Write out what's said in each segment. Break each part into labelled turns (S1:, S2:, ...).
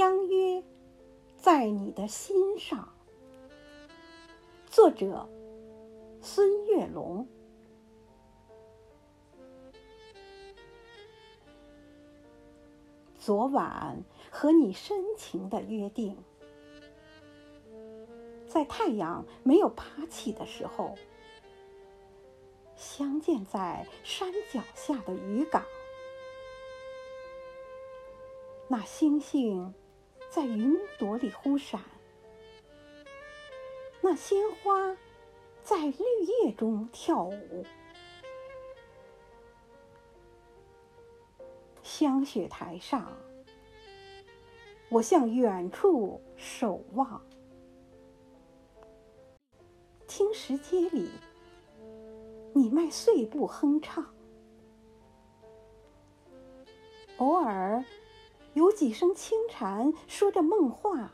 S1: 相约在你的心上。作者：孙月龙。昨晚和你深情的约定，在太阳没有爬起的时候，相见在山脚下的渔港。那星星在云朵里忽闪，那鲜花在绿叶中跳舞。香雪台上，我向远处守望；听石阶里，你迈碎步哼唱。偶尔有几声轻蝉说着梦话，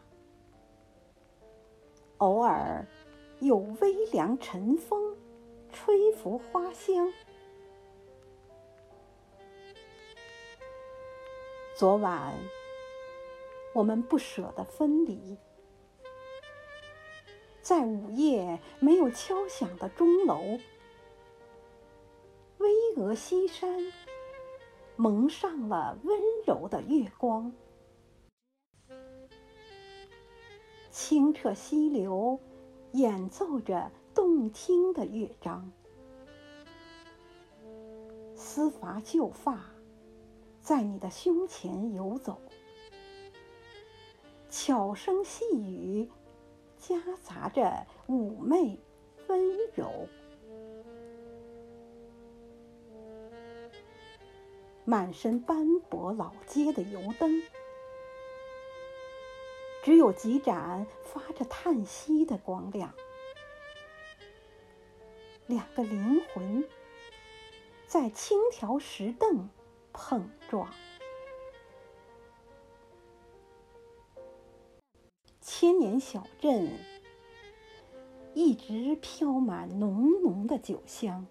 S1: 偶尔有微凉晨风吹拂花香。昨晚，我们不舍得分离，在午夜没有敲响的钟楼，巍峨西山蒙上了温柔的月光，清澈溪流演奏着动听的乐章，丝发旧发。在你的胸前游走，巧声细语夹杂着妩媚温柔。满身斑驳老街的油灯，只有几盏发着叹息的光亮。两个灵魂在轻条石凳。碰撞，千年小镇一直飘满浓浓的酒香。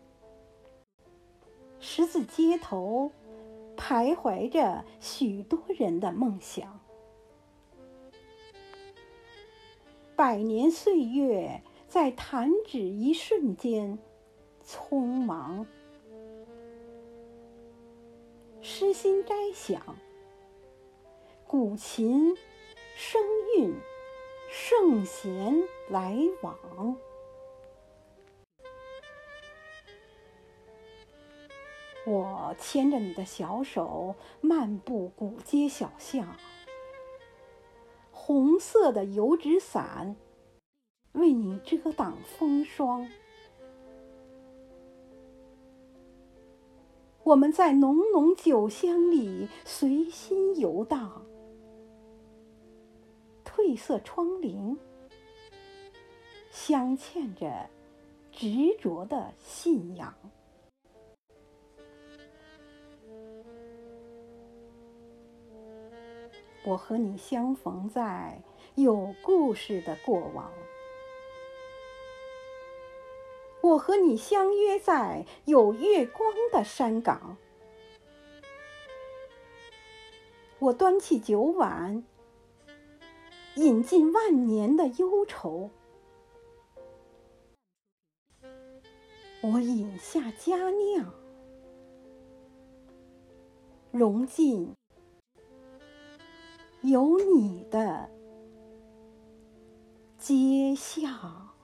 S1: 十字街头徘徊着许多人的梦想。百年岁月在弹指一瞬间，匆忙。诗心摘想，古琴声韵，圣贤来往。我牵着你的小手，漫步古街小巷。红色的油纸伞，为你遮挡风霜。我们在浓浓酒香里随心游荡，褪色窗棂镶嵌着执着的信仰。我和你相逢在有故事的过往。我和你相约在有月光的山岗，我端起酒碗，饮尽万年的忧愁；我饮下佳酿，融进有你的街巷。